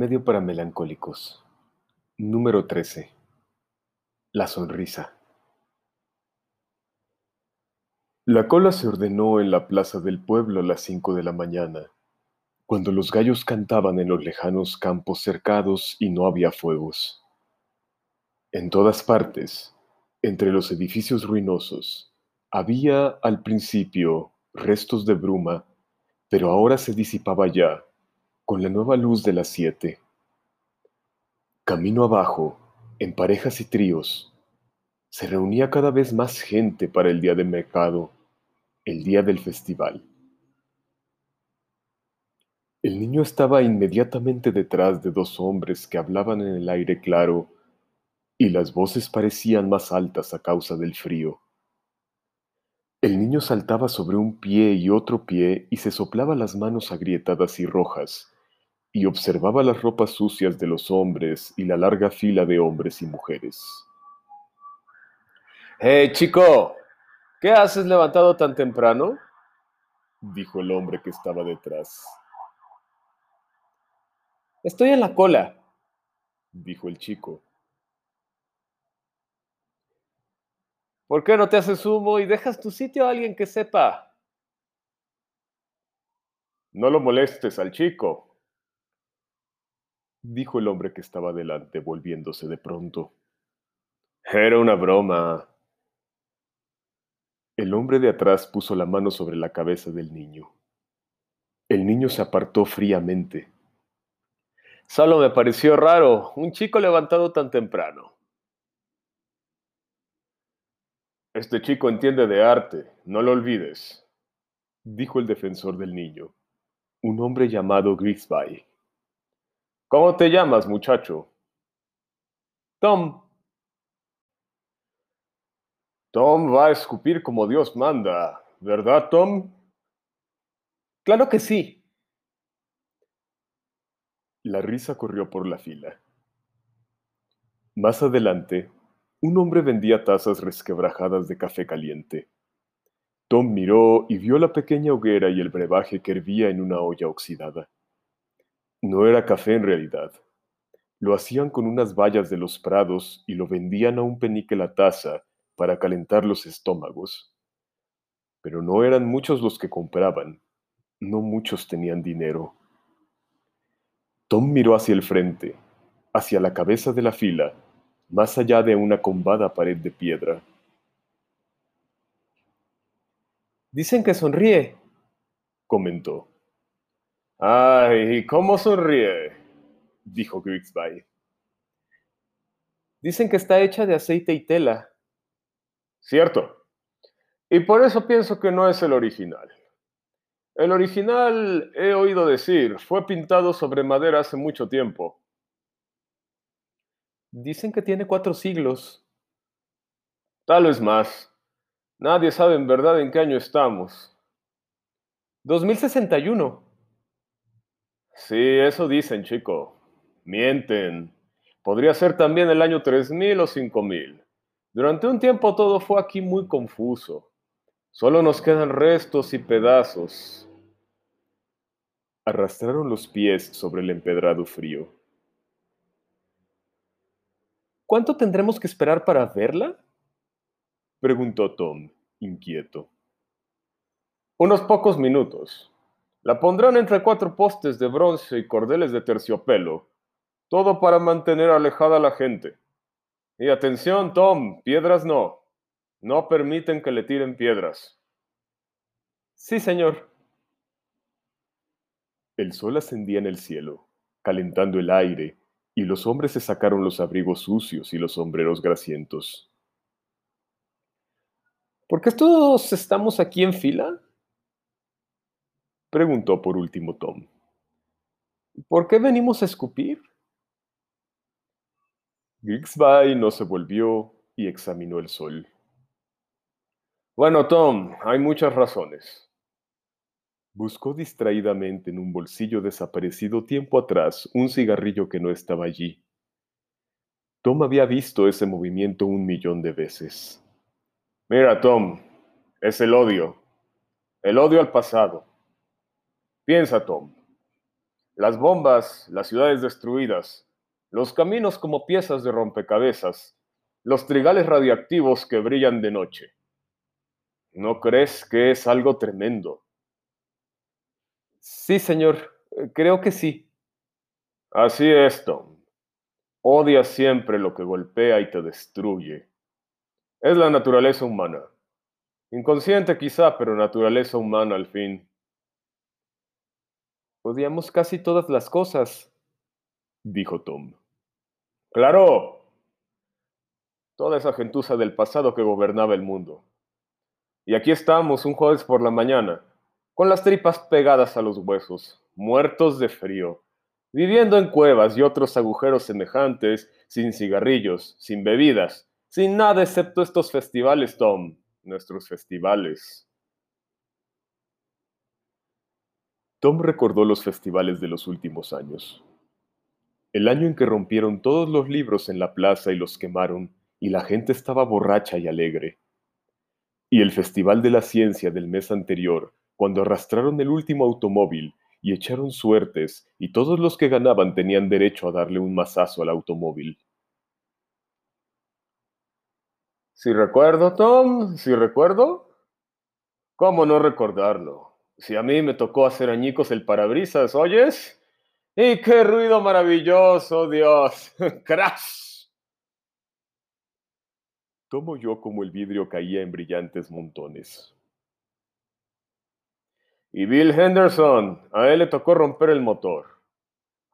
Remedio para melancólicos. Número 13. La sonrisa. La cola se ordenó en la plaza del pueblo a las cinco de la mañana, cuando los gallos cantaban en los lejanos campos cercados y no había fuegos. En todas partes, entre los edificios ruinosos, había al principio restos de bruma, pero ahora se disipaba ya, con la nueva luz de las siete. Camino abajo, en parejas y tríos, se reunía cada vez más gente para el día de mercado, el día del festival. El niño estaba inmediatamente detrás de dos hombres que hablaban en el aire claro y las voces parecían más altas a causa del frío. El niño saltaba sobre un pie y otro pie y se soplaba las manos agrietadas y rojas, y observaba las ropas sucias de los hombres y la larga fila de hombres y mujeres. ¡Hey, chico! ¿Qué haces levantado tan temprano? dijo el hombre que estaba detrás. Estoy en la cola, dijo el chico. ¿Por qué no te haces humo y dejas tu sitio a alguien que sepa? No lo molestes al chico, dijo el hombre que estaba delante, volviéndose de pronto. Era una broma. El hombre de atrás puso la mano sobre la cabeza del niño. El niño se apartó fríamente. Solo me pareció raro, un chico levantado tan temprano. Este chico entiende de arte, no lo olvides, dijo el defensor del niño, un hombre llamado Grigsby. ¿Cómo te llamas, muchacho? Tom. Tom va a escupir como Dios manda, ¿verdad, Tom? Claro que sí. La risa corrió por la fila. Más adelante, un hombre vendía tazas resquebrajadas de café caliente. Tom miró y vio la pequeña hoguera y el brebaje que hervía en una olla oxidada. No era café en realidad. Lo hacían con unas vallas de los prados y lo vendían a un penique la taza para calentar los estómagos. Pero no eran muchos los que compraban. No muchos tenían dinero. Tom miró hacia el frente, hacia la cabeza de la fila, más allá de una combada pared de piedra. Dicen que sonríe, comentó. Ay, ¿cómo sonríe? dijo Grigsby. Dicen que está hecha de aceite y tela. Cierto. Y por eso pienso que no es el original. El original, he oído decir, fue pintado sobre madera hace mucho tiempo. Dicen que tiene cuatro siglos. Tal vez más. Nadie sabe en verdad en qué año estamos. 2061. Sí, eso dicen, chico. Mienten. Podría ser también el año 3000 o 5000. Durante un tiempo todo fue aquí muy confuso. Solo nos quedan restos y pedazos. Arrastraron los pies sobre el empedrado frío. ¿Cuánto tendremos que esperar para verla? preguntó Tom, inquieto. Unos pocos minutos. La pondrán entre cuatro postes de bronce y cordeles de terciopelo, todo para mantener alejada a la gente. Y atención, Tom, piedras no. No permiten que le tiren piedras. Sí, señor. El sol ascendía en el cielo, calentando el aire, y los hombres se sacaron los abrigos sucios y los sombreros grasientos. ¿Por qué todos estamos aquí en fila? Preguntó por último Tom. ¿Por qué venimos a escupir? Grigsby no se volvió y examinó el sol. Bueno, Tom, hay muchas razones. Buscó distraídamente en un bolsillo desaparecido tiempo atrás un cigarrillo que no estaba allí. Tom había visto ese movimiento un millón de veces. Mira, Tom, es el odio. El odio al pasado. Piensa, Tom. Las bombas, las ciudades destruidas, los caminos como piezas de rompecabezas, los trigales radiactivos que brillan de noche. ¿No crees que es algo tremendo? Sí, señor, creo que sí. Así es, Tom. Odias siempre lo que golpea y te destruye. Es la naturaleza humana. Inconsciente quizá, pero naturaleza humana al fin. Odiamos casi todas las cosas, dijo Tom. Claro. Toda esa gentuza del pasado que gobernaba el mundo. Y aquí estamos un jueves por la mañana, con las tripas pegadas a los huesos, muertos de frío, viviendo en cuevas y otros agujeros semejantes, sin cigarrillos, sin bebidas, sin nada excepto estos festivales, Tom, nuestros festivales. Tom recordó los festivales de los últimos años. El año en que rompieron todos los libros en la plaza y los quemaron, y la gente estaba borracha y alegre. Y el Festival de la Ciencia del mes anterior, cuando arrastraron el último automóvil y echaron suertes, y todos los que ganaban tenían derecho a darle un mazazo al automóvil. Si recuerdo, Tom, si recuerdo. ¿Cómo no recordarlo? Si a mí me tocó hacer añicos el parabrisas, ¿oyes? ¡Y qué ruido maravilloso, Dios! ¡Crash! Tomo yo como el vidrio caía en brillantes montones. Y Bill Henderson, a él le tocó romper el motor.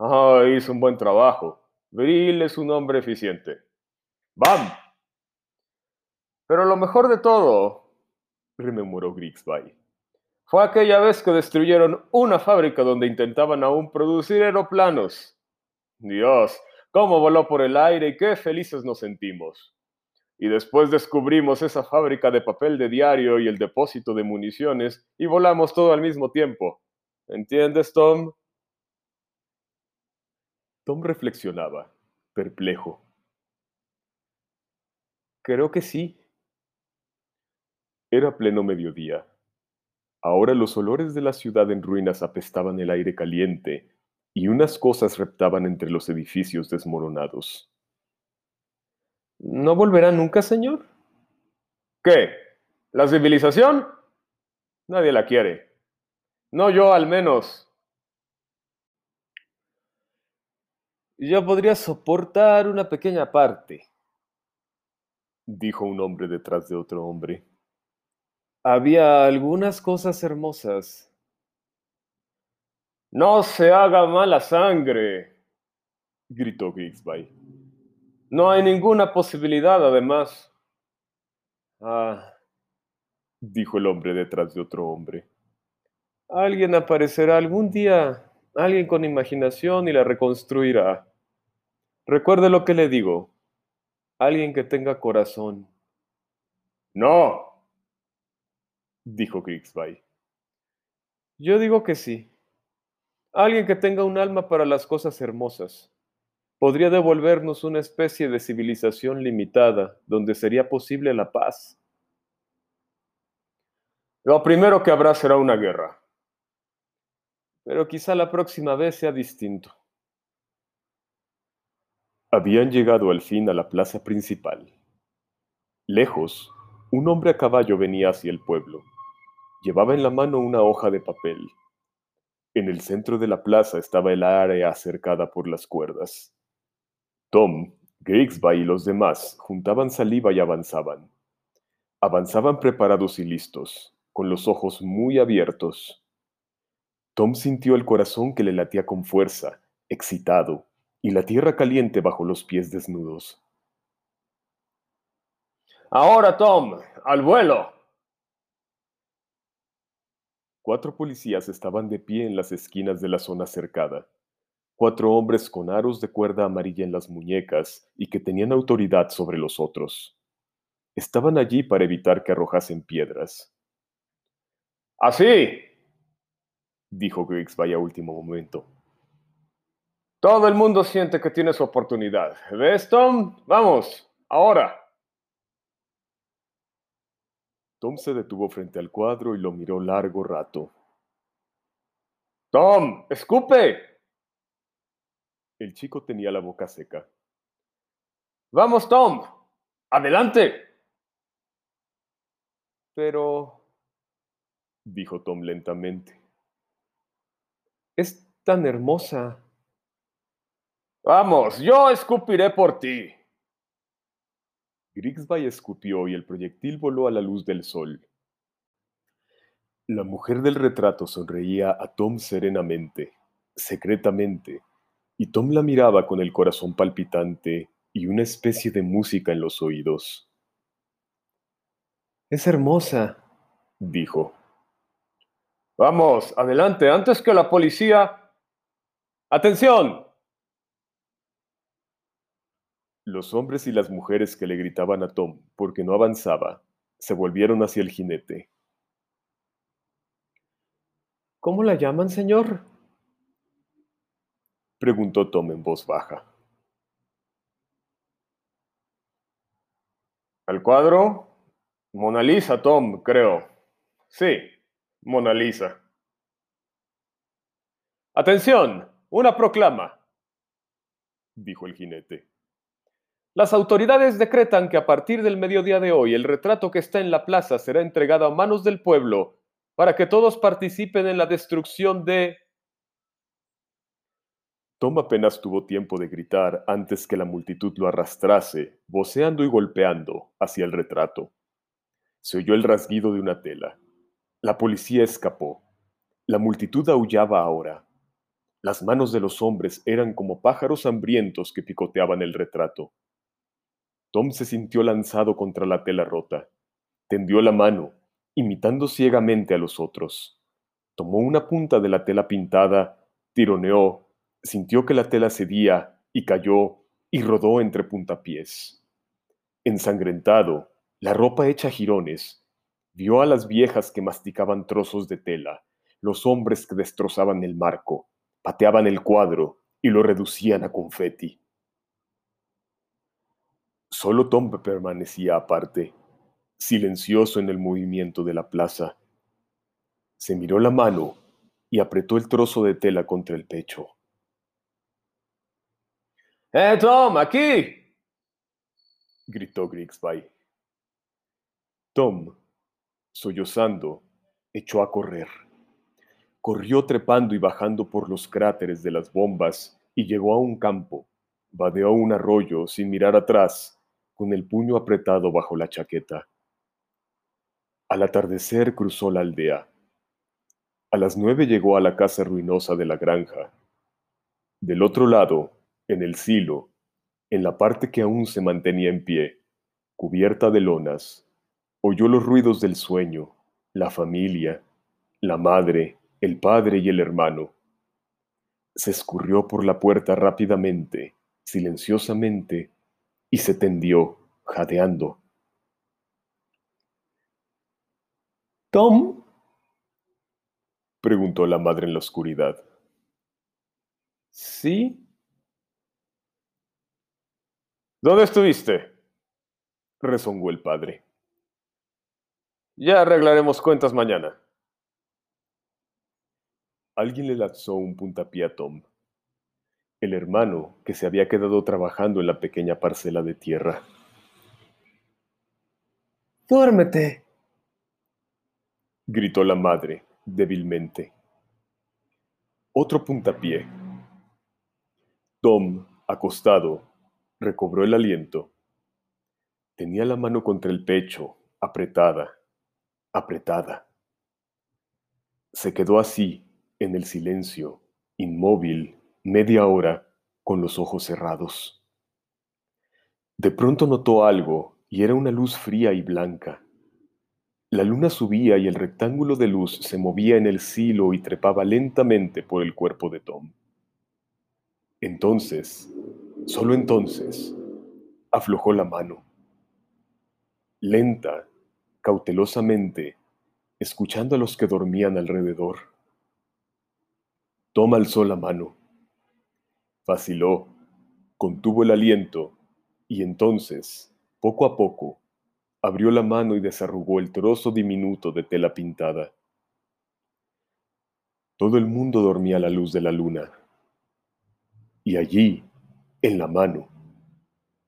Ah, hizo un buen trabajo. Bill es un hombre eficiente. ¡Bam! Pero lo mejor de todo, rememoró Grigsby, fue aquella vez que destruyeron una fábrica donde intentaban aún producir aeroplanos. Dios, cómo voló por el aire y qué felices nos sentimos. Y después descubrimos esa fábrica de papel de diario y el depósito de municiones y volamos todo al mismo tiempo. ¿Entiendes, Tom? Tom reflexionaba, perplejo. Creo que sí. Era pleno mediodía. Ahora los olores de la ciudad en ruinas apestaban el aire caliente y unas cosas reptaban entre los edificios desmoronados. ¿No volverá nunca, señor? ¿Qué? ¿La civilización? Nadie la quiere. No yo al menos. Yo podría soportar una pequeña parte, dijo un hombre detrás de otro hombre. Había algunas cosas hermosas. No se haga mala sangre, gritó Grigsby. No hay ninguna posibilidad, además. Ah, dijo el hombre detrás de otro hombre. Alguien aparecerá algún día, alguien con imaginación y la reconstruirá. Recuerde lo que le digo. Alguien que tenga corazón. No, dijo Grigsby. Yo digo que sí. Alguien que tenga un alma para las cosas hermosas. Podría devolvernos una especie de civilización limitada, donde sería posible la paz. Lo primero que habrá será una guerra. Pero quizá la próxima vez sea distinto. Habían llegado al fin a la plaza principal. Lejos, un hombre a caballo venía hacia el pueblo. Llevaba en la mano una hoja de papel. En el centro de la plaza estaba el área cercada por las cuerdas. Tom, Grigsby y los demás juntaban saliva y avanzaban. Avanzaban preparados y listos, con los ojos muy abiertos. Tom sintió el corazón que le latía con fuerza, excitado, y la tierra caliente bajo los pies desnudos. Ahora, Tom, al vuelo, Cuatro policías estaban de pie en las esquinas de la zona cercada. Cuatro hombres con aros de cuerda amarilla en las muñecas y que tenían autoridad sobre los otros. Estaban allí para evitar que arrojasen piedras. Así, dijo Grigsby a último momento. Todo el mundo siente que tiene su oportunidad. ¿Ves, Tom? Vamos, ahora. Tom se detuvo frente al cuadro y lo miró largo rato. Tom, escupe, El chico tenía la boca seca. Vamos, Tom. Adelante. Pero... dijo Tom lentamente. Es tan hermosa. Vamos, yo escupiré por ti. Grigsby escupió y el proyectil voló a la luz del sol. La mujer del retrato sonreía a Tom serenamente, secretamente, y Tom la miraba con el corazón palpitante y una especie de música en los oídos. Es hermosa, dijo. Vamos, adelante, antes que la policía... ¡Atención! Los hombres y las mujeres que le gritaban a Tom porque no avanzaba, se volvieron hacia el jinete. ¿Cómo la llaman, señor? Preguntó Tom en voz baja. ¿Al cuadro? Mona Lisa, Tom, creo. Sí, Mona Lisa. Atención, una proclama, dijo el jinete. Las autoridades decretan que a partir del mediodía de hoy el retrato que está en la plaza será entregado a manos del pueblo para que todos participen en la destrucción de... Tom apenas tuvo tiempo de gritar antes que la multitud lo arrastrase, voceando y golpeando, hacia el retrato. Se oyó el rasguido de una tela. La policía escapó. La multitud aullaba ahora. Las manos de los hombres eran como pájaros hambrientos que picoteaban el retrato. Tom se sintió lanzado contra la tela rota. Tendió la mano, imitando ciegamente a los otros. Tomó una punta de la tela pintada, tironeó, sintió que la tela cedía y cayó y rodó entre puntapiés. Ensangrentado, la ropa hecha jirones, vio a las viejas que masticaban trozos de tela, los hombres que destrozaban el marco, pateaban el cuadro y lo reducían a confeti. Solo Tom permanecía aparte, silencioso en el movimiento de la plaza. Se miró la mano y apretó el trozo de tela contra el pecho. ¡Eh, Tom, aquí! gritó Grigsby. Tom, sollozando, echó a correr. Corrió trepando y bajando por los cráteres de las bombas y llegó a un campo. Vadeó un arroyo sin mirar atrás con el puño apretado bajo la chaqueta. Al atardecer cruzó la aldea. A las nueve llegó a la casa ruinosa de la granja. Del otro lado, en el silo, en la parte que aún se mantenía en pie, cubierta de lonas, oyó los ruidos del sueño, la familia, la madre, el padre y el hermano. Se escurrió por la puerta rápidamente, silenciosamente, y se tendió, jadeando. ¿Tom? preguntó la madre en la oscuridad. ¿Sí? ¿Dónde estuviste? rezongó el padre. Ya arreglaremos cuentas mañana. Alguien le lanzó un puntapié a Tom el hermano que se había quedado trabajando en la pequeña parcela de tierra. Duérmete, gritó la madre débilmente. Otro puntapié. Tom, acostado, recobró el aliento. Tenía la mano contra el pecho, apretada, apretada. Se quedó así, en el silencio, inmóvil, media hora con los ojos cerrados. De pronto notó algo y era una luz fría y blanca. La luna subía y el rectángulo de luz se movía en el silo y trepaba lentamente por el cuerpo de Tom. Entonces, solo entonces, aflojó la mano. Lenta, cautelosamente, escuchando a los que dormían alrededor. Tom alzó la mano Vaciló, contuvo el aliento y entonces, poco a poco, abrió la mano y desarrugó el trozo diminuto de tela pintada. Todo el mundo dormía a la luz de la luna. Y allí, en la mano,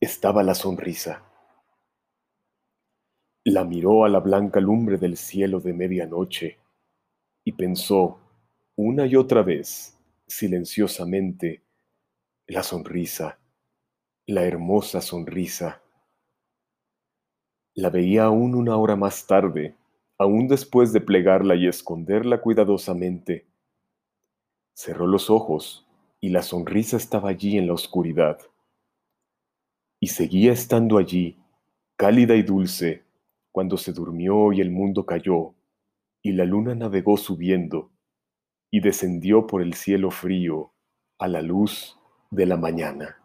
estaba la sonrisa. La miró a la blanca lumbre del cielo de medianoche y pensó una y otra vez, silenciosamente, la sonrisa, la hermosa sonrisa. La veía aún una hora más tarde, aún después de plegarla y esconderla cuidadosamente. Cerró los ojos y la sonrisa estaba allí en la oscuridad. Y seguía estando allí, cálida y dulce, cuando se durmió y el mundo cayó, y la luna navegó subiendo, y descendió por el cielo frío a la luz la mañana.